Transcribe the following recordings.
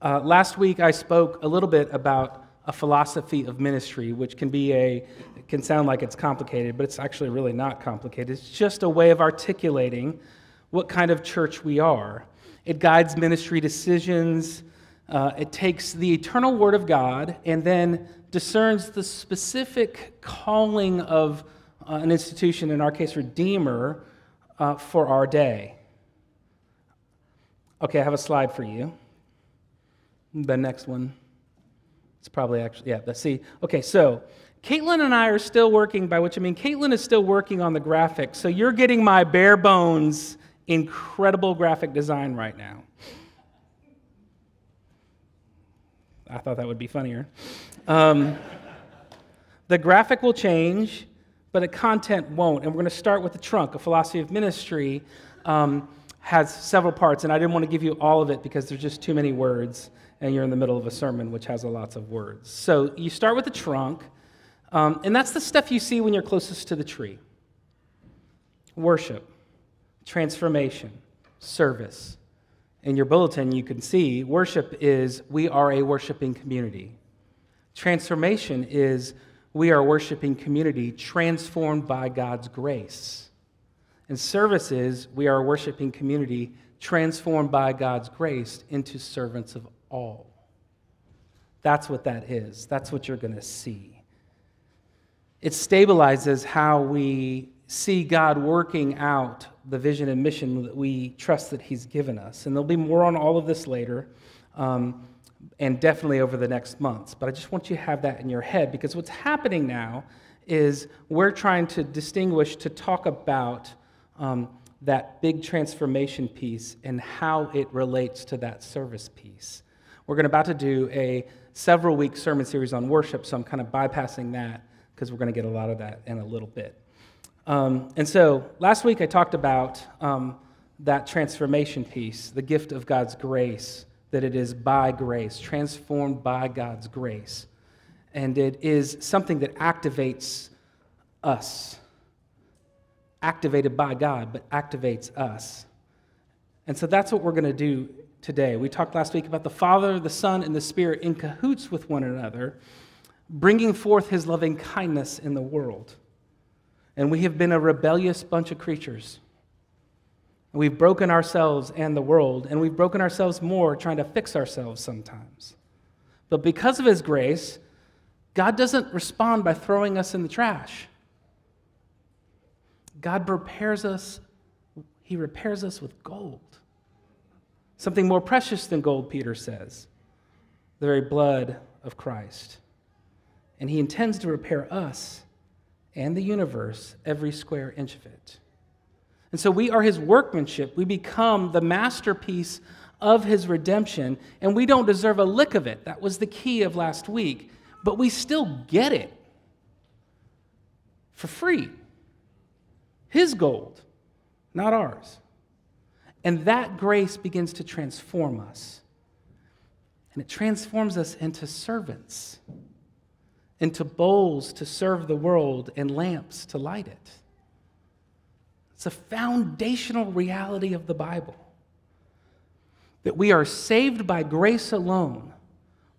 Uh, last week, I spoke a little bit about a philosophy of ministry, which can be a can sound like it's complicated, but it's actually really not complicated. It's just a way of articulating what kind of church we are. It guides ministry decisions. Uh, it takes the eternal word of God and then discerns the specific calling of uh, an institution, in our case, Redeemer, uh, for our day. Okay, I have a slide for you. The next one. It's probably actually, yeah, let's see. Okay, so Caitlin and I are still working, by which I mean Caitlin is still working on the graphics. So you're getting my bare bones, incredible graphic design right now. I thought that would be funnier. Um, the graphic will change, but the content won't. And we're going to start with the trunk, a philosophy of ministry. Um, has several parts, and I didn't want to give you all of it because there's just too many words, and you're in the middle of a sermon which has lots of words. So you start with the trunk, um, and that's the stuff you see when you're closest to the tree worship, transformation, service. In your bulletin, you can see worship is we are a worshiping community. Transformation is we are a worshiping community transformed by God's grace. And services, we are a worshiping community transformed by God's grace into servants of all. That's what that is. That's what you're going to see. It stabilizes how we see God working out the vision and mission that we trust that He's given us. And there'll be more on all of this later, um, and definitely over the next months. But I just want you to have that in your head because what's happening now is we're trying to distinguish, to talk about um, that big transformation piece and how it relates to that service piece. We're going about to do a several week sermon series on worship, so I'm kind of bypassing that because we're going to get a lot of that in a little bit. Um, and so last week I talked about um, that transformation piece, the gift of God's grace, that it is by grace, transformed by God's grace. And it is something that activates us activated by God, but activates us. And so that's what we're going to do today. We talked last week about the Father, the Son, and the Spirit in cahoots with one another, bringing forth his loving kindness in the world. And we have been a rebellious bunch of creatures. We've broken ourselves and the world, and we've broken ourselves more trying to fix ourselves sometimes. But because of his grace, God doesn't respond by throwing us in the trash. God repairs us, He repairs us with gold. Something more precious than gold, Peter says the very blood of Christ. And He intends to repair us and the universe, every square inch of it. And so we are His workmanship. We become the masterpiece of His redemption, and we don't deserve a lick of it. That was the key of last week. But we still get it for free. His gold, not ours. And that grace begins to transform us. And it transforms us into servants, into bowls to serve the world, and lamps to light it. It's a foundational reality of the Bible that we are saved by grace alone,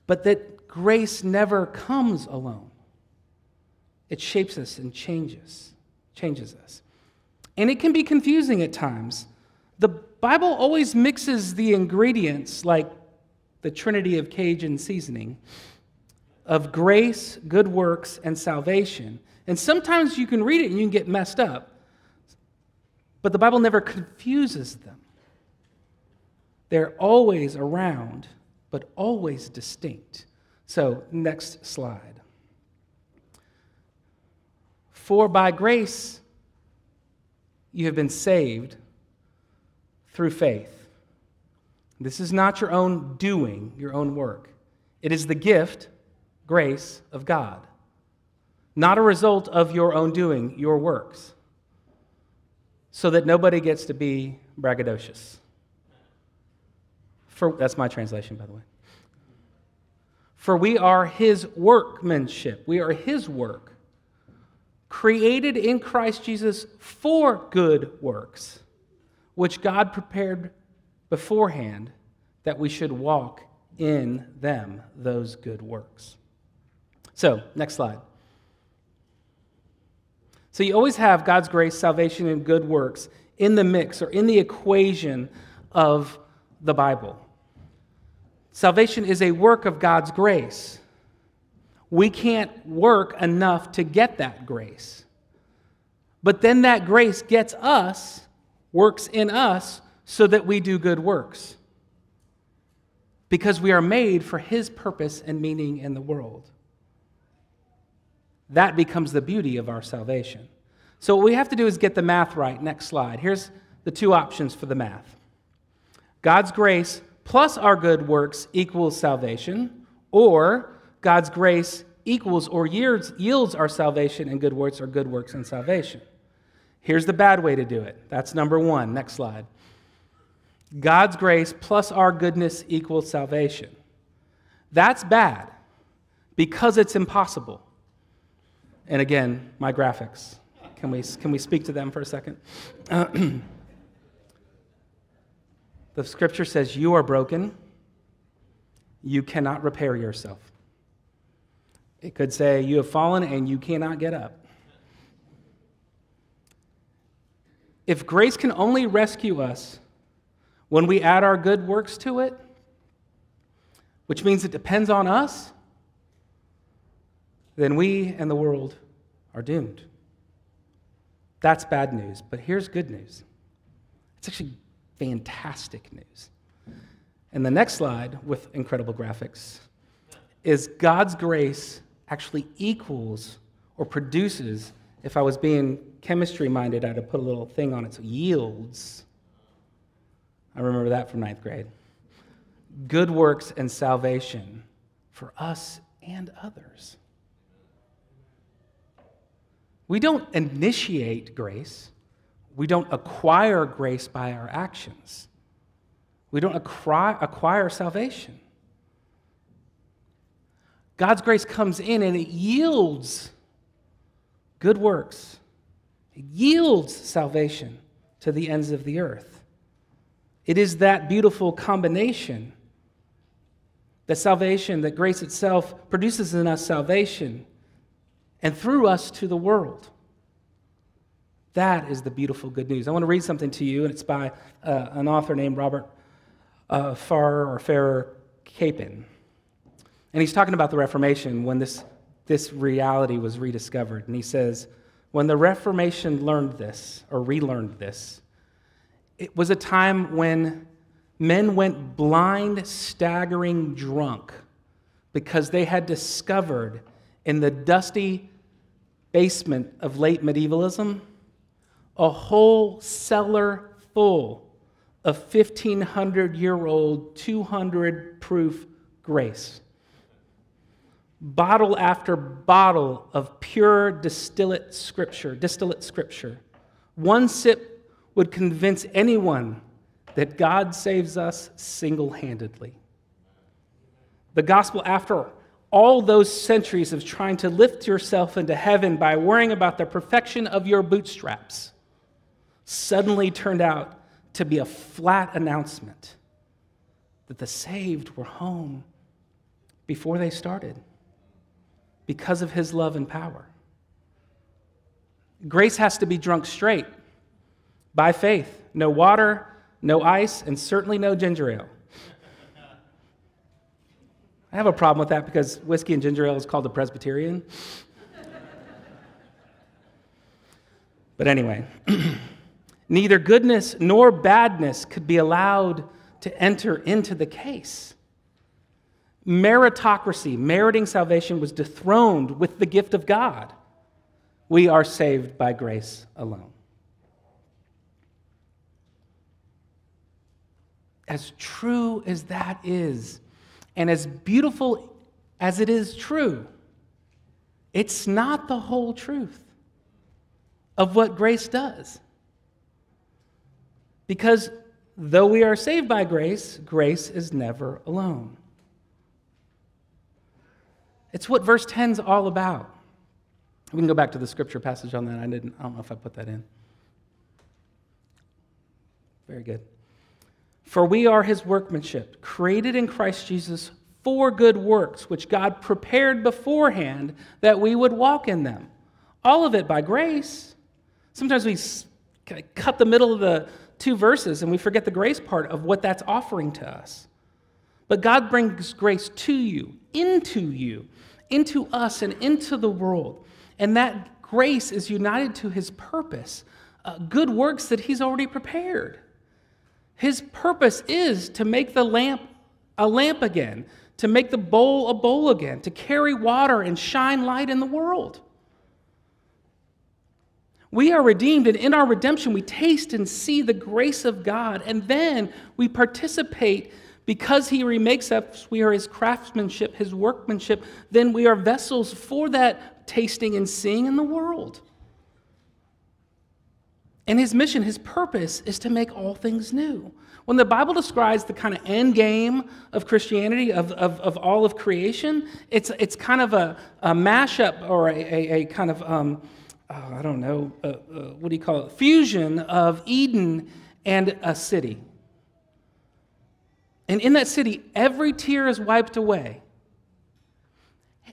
but that grace never comes alone. It shapes us and changes, changes us. And it can be confusing at times. The Bible always mixes the ingredients, like the trinity of Cajun seasoning, of grace, good works, and salvation. And sometimes you can read it and you can get messed up. But the Bible never confuses them. They're always around, but always distinct. So, next slide. For by grace you have been saved through faith. This is not your own doing, your own work. It is the gift, grace of God, not a result of your own doing, your works, so that nobody gets to be braggadocious. For, that's my translation, by the way. For we are his workmanship. We are his work created in Christ Jesus for good works, which God prepared beforehand that we should walk in them those good works. So, next slide. So, you always have God's grace, salvation, and good works in the mix or in the equation of the Bible. Salvation is a work of God's grace. We can't work enough to get that grace. But then that grace gets us, works in us, so that we do good works. Because we are made for His purpose and meaning in the world. That becomes the beauty of our salvation. So, what we have to do is get the math right. Next slide. Here's the two options for the math God's grace plus our good works equals salvation, or God's grace equals or yields, yields our salvation and good works or good works and salvation. Here's the bad way to do it. That's number one. Next slide. God's grace plus our goodness equals salvation. That's bad because it's impossible. And again, my graphics. Can we, can we speak to them for a second? the scripture says, You are broken. You cannot repair yourself. It could say, You have fallen and you cannot get up. If grace can only rescue us when we add our good works to it, which means it depends on us, then we and the world are doomed. That's bad news, but here's good news. It's actually fantastic news. And the next slide with incredible graphics is God's grace actually equals or produces, if I was being chemistry minded, I'd have put a little thing on it, so yields. I remember that from ninth grade. Good works and salvation for us and others. We don't initiate grace, we don't acquire grace by our actions. We don't acquire, acquire salvation. God's grace comes in and it yields good works. It yields salvation to the ends of the earth. It is that beautiful combination that salvation, that grace itself produces in us salvation and through us to the world. That is the beautiful good news. I want to read something to you, and it's by uh, an author named Robert uh, Farrar or Farrer Capon. And he's talking about the Reformation when this, this reality was rediscovered. And he says, when the Reformation learned this, or relearned this, it was a time when men went blind, staggering drunk because they had discovered in the dusty basement of late medievalism a whole cellar full of 1500 year old, 200 proof grace. Bottle after bottle of pure distillate scripture, distillate scripture. One sip would convince anyone that God saves us single handedly. The gospel, after all those centuries of trying to lift yourself into heaven by worrying about the perfection of your bootstraps suddenly turned out to be a flat announcement that the saved were home before they started because of his love and power. Grace has to be drunk straight by faith. No water, no ice, and certainly no ginger ale. I have a problem with that because whiskey and ginger ale is called a Presbyterian. but anyway, neither goodness nor badness could be allowed to enter into the case. Meritocracy, meriting salvation, was dethroned with the gift of God. We are saved by grace alone. As true as that is, and as beautiful as it is true, it's not the whole truth of what grace does. Because though we are saved by grace, grace is never alone. It's what verse 10 is all about. We can go back to the scripture passage on that. I didn't, I don't know if I put that in. Very good. For we are his workmanship, created in Christ Jesus for good works, which God prepared beforehand that we would walk in them. All of it by grace. Sometimes we cut the middle of the two verses and we forget the grace part of what that's offering to us. But God brings grace to you, into you, into us, and into the world. And that grace is united to his purpose, uh, good works that he's already prepared. His purpose is to make the lamp a lamp again, to make the bowl a bowl again, to carry water and shine light in the world. We are redeemed, and in our redemption, we taste and see the grace of God, and then we participate because He remakes us. We are His craftsmanship, His workmanship. Then we are vessels for that tasting and seeing in the world. And His mission, His purpose, is to make all things new. When the Bible describes the kind of end game of Christianity, of, of, of all of creation, it's, it's kind of a, a mashup or a, a, a kind of. Um, oh, I don't know, uh, uh, what do you call it? Fusion of Eden and a city. And in that city, every tear is wiped away,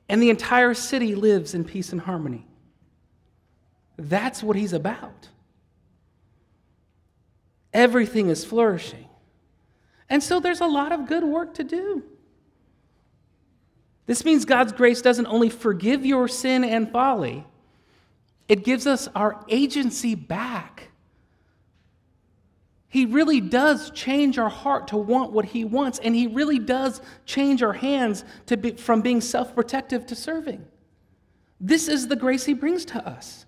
and the entire city lives in peace and harmony. That's what he's about. Everything is flourishing. And so there's a lot of good work to do. This means God's grace doesn't only forgive your sin and folly, it gives us our agency back. He really does change our heart to want what He wants, and He really does change our hands to be, from being self protective to serving. This is the grace He brings to us.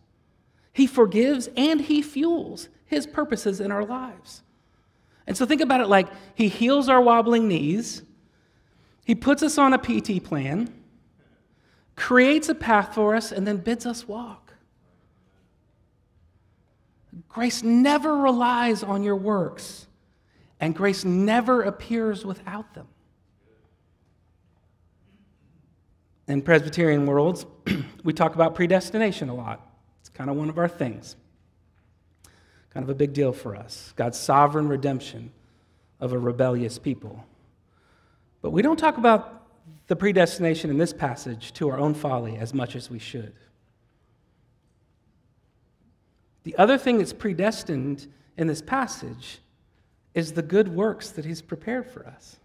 He forgives and He fuels His purposes in our lives. And so think about it like He heals our wobbling knees, He puts us on a PT plan, creates a path for us, and then bids us walk. Grace never relies on your works, and grace never appears without them. In Presbyterian worlds, we talk about predestination a lot. It's kind of one of our things, kind of a big deal for us God's sovereign redemption of a rebellious people. But we don't talk about the predestination in this passage to our own folly as much as we should. The other thing that's predestined in this passage is the good works that He's prepared for us.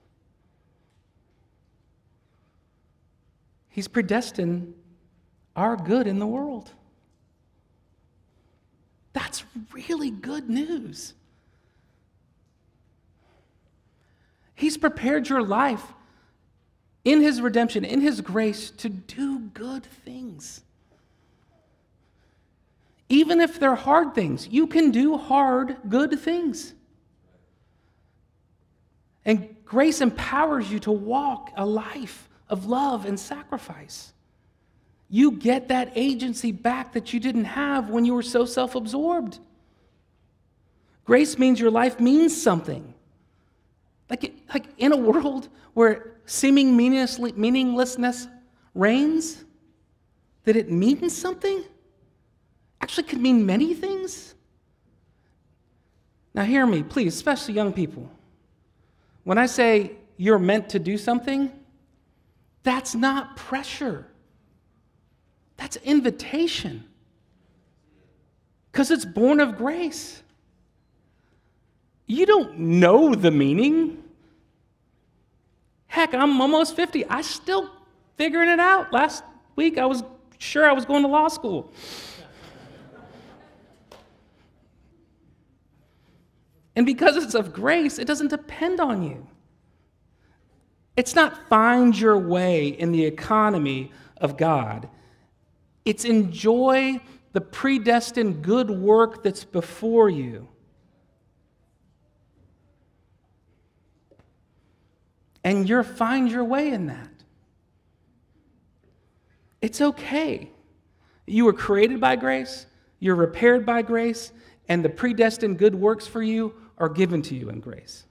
He's predestined our good in the world. That's really good news. He's prepared your life in His redemption, in His grace, to do good things. Even if they're hard things, you can do hard, good things. And grace empowers you to walk a life of love and sacrifice. You get that agency back that you didn't have when you were so self absorbed. Grace means your life means something. Like, like in a world where seeming meaninglessness reigns, that it means something? Actually could mean many things. Now, hear me, please, especially young people. When I say you're meant to do something, that's not pressure, that's invitation. Because it's born of grace. You don't know the meaning. Heck, I'm almost 50. I still figuring it out. Last week I was sure I was going to law school. And because it's of grace, it doesn't depend on you. It's not find your way in the economy of God, it's enjoy the predestined good work that's before you. And you're find your way in that. It's okay. You were created by grace, you're repaired by grace, and the predestined good works for you are given to you in grace.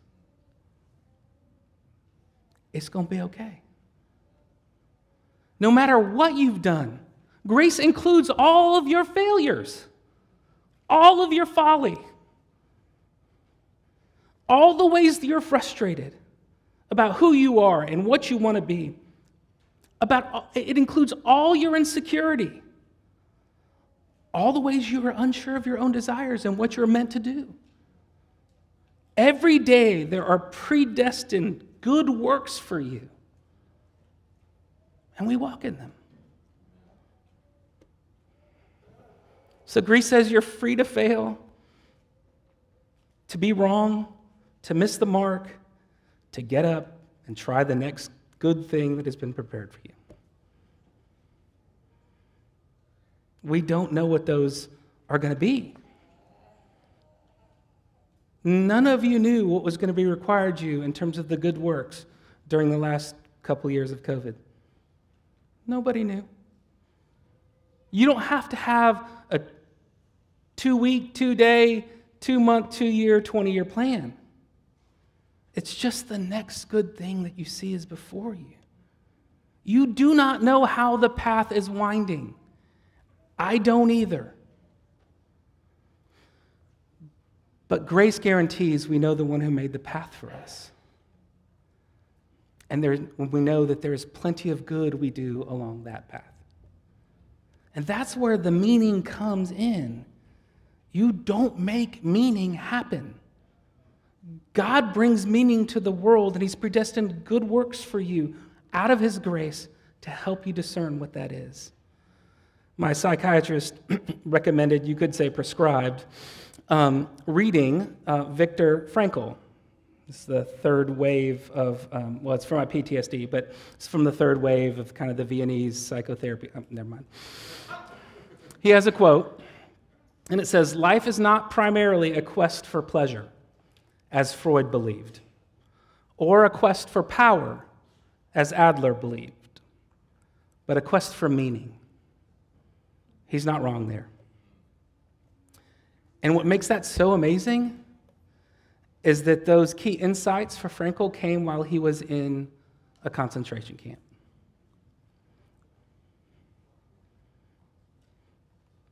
It's going to be okay. No matter what you've done, grace includes all of your failures, all of your folly, all the ways that you're frustrated about who you are and what you want to be. About it includes all your insecurity, all the ways you are unsure of your own desires and what you're meant to do. Every day there are predestined good works for you, and we walk in them. So grace says you're free to fail, to be wrong, to miss the mark, to get up and try the next good thing that has been prepared for you. We don't know what those are going to be. None of you knew what was going to be required of you in terms of the good works during the last couple years of COVID. Nobody knew. You don't have to have a two week, two day, two month, two year, 20 year plan. It's just the next good thing that you see is before you. You do not know how the path is winding. I don't either. But grace guarantees we know the one who made the path for us. And there, we know that there is plenty of good we do along that path. And that's where the meaning comes in. You don't make meaning happen. God brings meaning to the world, and He's predestined good works for you out of His grace to help you discern what that is. My psychiatrist recommended, you could say prescribed, um, reading uh, Viktor Frankl. This is the third wave of, um, well, it's from my PTSD, but it's from the third wave of kind of the Viennese psychotherapy. Oh, never mind. He has a quote, and it says Life is not primarily a quest for pleasure as Freud believed, or a quest for power, as Adler believed, but a quest for meaning. He's not wrong there. And what makes that so amazing is that those key insights for Frankl came while he was in a concentration camp.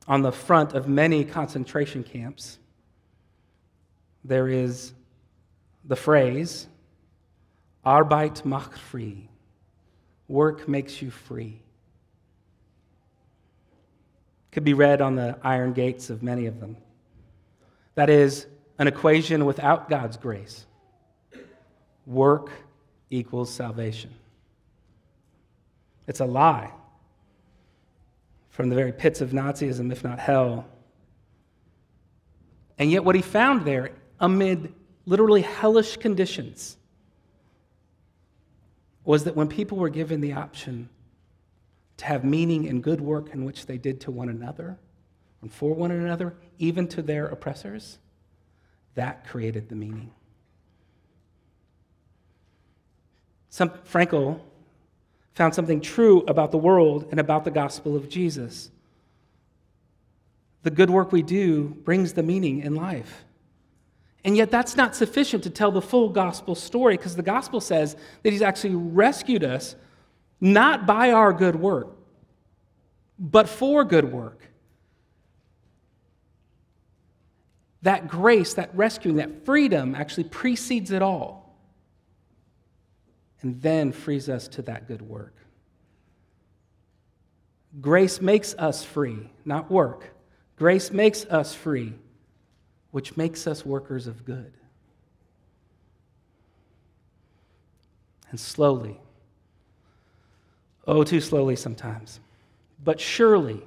On the front of many concentration camps, there is the phrase, Arbeit macht frei, work makes you free. Could be read on the iron gates of many of them. That is an equation without God's grace. Work equals salvation. It's a lie from the very pits of Nazism, if not hell. And yet, what he found there, amid literally hellish conditions was that when people were given the option to have meaning and good work in which they did to one another and for one another, even to their oppressors, that created the meaning. Some, Frankl found something true about the world and about the gospel of Jesus. The good work we do brings the meaning in life. And yet, that's not sufficient to tell the full gospel story because the gospel says that he's actually rescued us not by our good work, but for good work. That grace, that rescuing, that freedom actually precedes it all and then frees us to that good work. Grace makes us free, not work. Grace makes us free which makes us workers of good. And slowly, oh, too slowly sometimes, but surely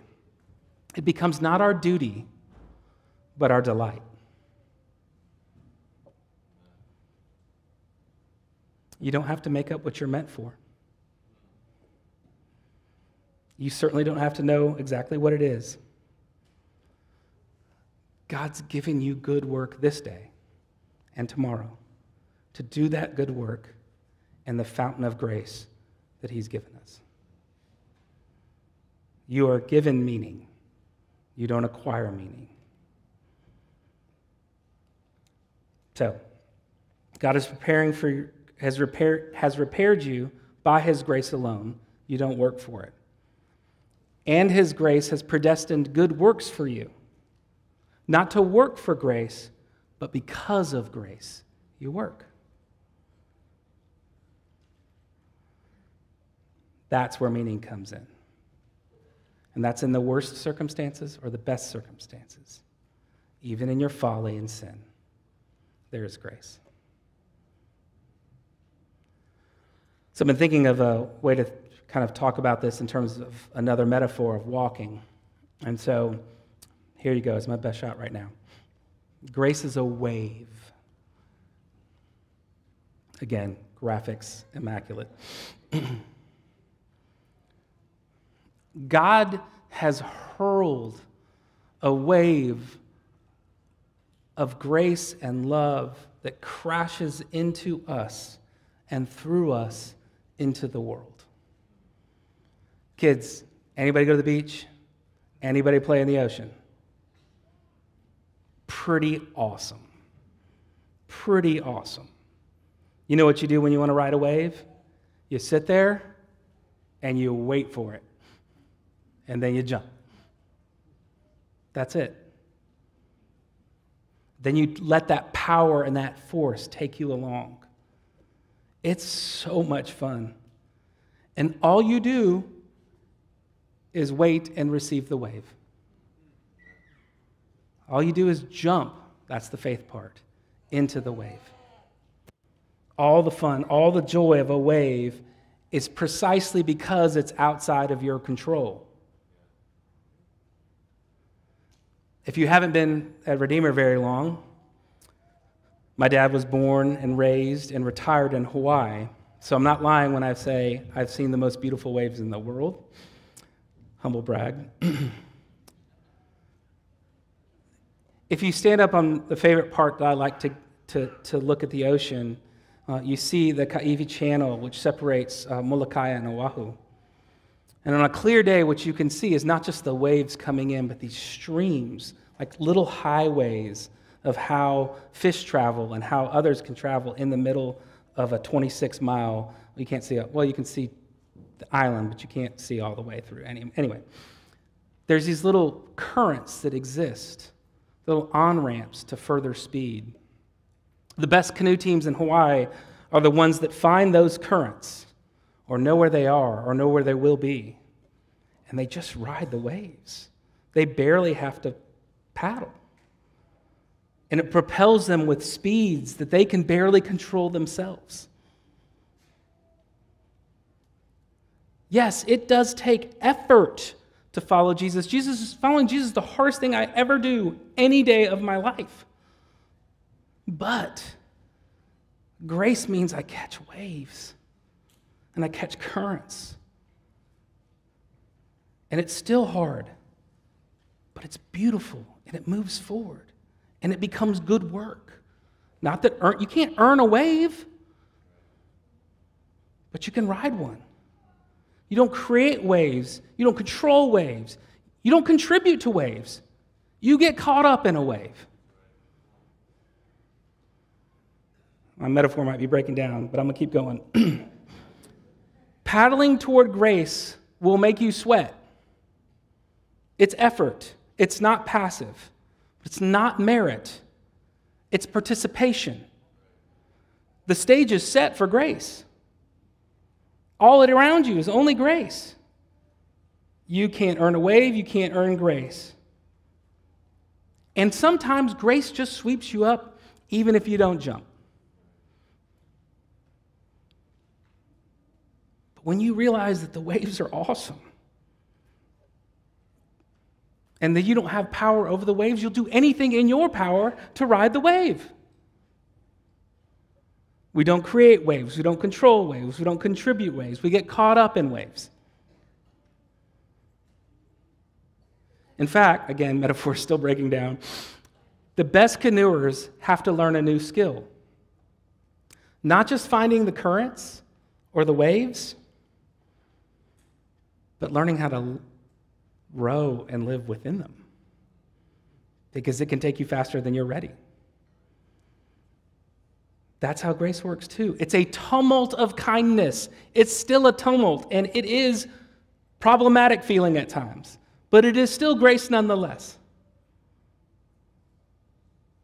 it becomes not our duty, but our delight. You don't have to make up what you're meant for. You certainly don't have to know exactly what it is. God's giving you good work this day and tomorrow to do that good work and the fountain of grace that He's given us. You are given meaning, you don't acquire meaning. So, God is preparing for has repaired, has repaired you by his grace alone. You don't work for it. And his grace has predestined good works for you not to work for grace, but because of grace you work. That's where meaning comes in. And that's in the worst circumstances or the best circumstances. Even in your folly and sin, there is grace. So I've been thinking of a way to kind of talk about this in terms of another metaphor of walking. And so here you go. It's my best shot right now. Grace is a wave. Again, graphics immaculate. God has hurled a wave of grace and love that crashes into us and through us into the world. Kids, anybody go to the beach? Anybody play in the ocean? Pretty awesome. Pretty awesome. You know what you do when you want to ride a wave? You sit there and you wait for it, and then you jump. That's it. Then you let that power and that force take you along. It's so much fun. And all you do is wait and receive the wave. All you do is jump, that's the faith part, into the wave. All the fun, all the joy of a wave is precisely because it's outside of your control. If you haven't been at Redeemer very long, my dad was born and raised and retired in Hawaii. So I'm not lying when I say I've seen the most beautiful waves in the world. Humble brag. if you stand up on the favorite part that I like to, to, to look at the ocean, uh, you see the Kaiwi Channel, which separates uh, Molokai and Oahu. And on a clear day, what you can see is not just the waves coming in, but these streams, like little highways of how fish travel and how others can travel in the middle of a 26 mile. You can't see, well, you can see the island, but you can't see all the way through. Anyway, there's these little currents that exist, little on ramps to further speed. The best canoe teams in Hawaii are the ones that find those currents or know where they are or know where they will be. And they just ride the waves. They barely have to paddle and it propels them with speeds that they can barely control themselves. Yes, it does take effort to follow Jesus. Jesus following Jesus is the hardest thing I ever do any day of my life. But grace means I catch waves and I catch currents. And it's still hard, but it's beautiful and it moves forward and it becomes good work. Not that earn, you can't earn a wave, but you can ride one. You don't create waves, you don't control waves, you don't contribute to waves. You get caught up in a wave. My metaphor might be breaking down, but I'm going to keep going. Paddling toward grace will make you sweat. It's effort, it's not passive. It's not merit, it's participation. The stage is set for grace. All around you is only grace. You can't earn a wave, you can't earn grace. And sometimes grace just sweeps you up even if you don't jump. When you realize that the waves are awesome, and that you don't have power over the waves, you'll do anything in your power to ride the wave. We don't create waves, we don't control waves, we don't contribute waves, we get caught up in waves. In fact, again, metaphor still breaking down, the best canoers have to learn a new skill. Not just finding the currents or the waves, but learning how to row and live within them because it can take you faster than you're ready. That's how grace works too. It's a tumult of kindness. It's still a tumult, and it is problematic feeling at times, but it is still grace nonetheless.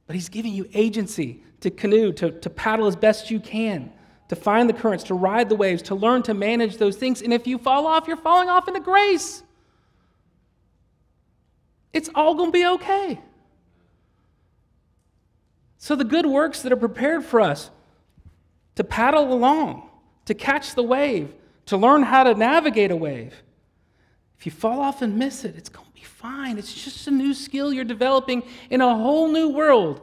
But He's giving you agency to canoe, to, to paddle as best you can, to find the currents, to ride the waves, to learn to manage those things. And if you fall off, you're falling off into grace. It's all going to be okay. So, the good works that are prepared for us to paddle along, to catch the wave, to learn how to navigate a wave, if you fall off and miss it, it's going to be fine. It's just a new skill you're developing in a whole new world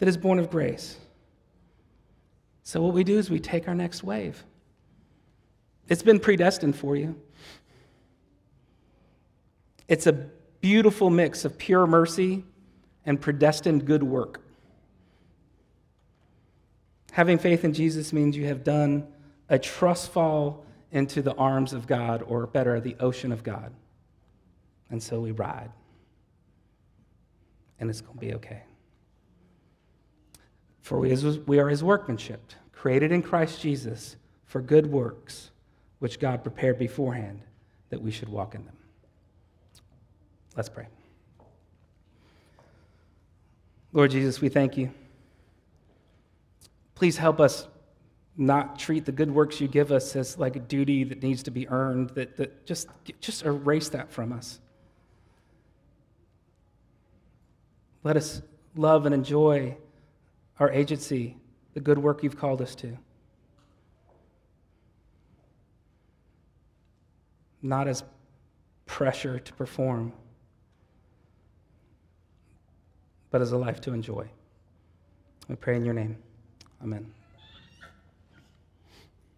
that is born of grace. So, what we do is we take our next wave. It's been predestined for you. It's a beautiful mix of pure mercy and predestined good work. Having faith in Jesus means you have done a trust fall into the arms of God, or better, the ocean of God. And so we ride. And it's going to be okay. For we, are his workmanship, created in Christ Jesus for good works, which God prepared beforehand that we should walk in them. Let's pray. Lord Jesus, we thank you. Please help us not treat the good works you give us as like a duty that needs to be earned, that, that just, just erase that from us. Let us love and enjoy our agency, the good work you've called us to. Not as pressure to perform, but as a life to enjoy. We pray in your name. Amen.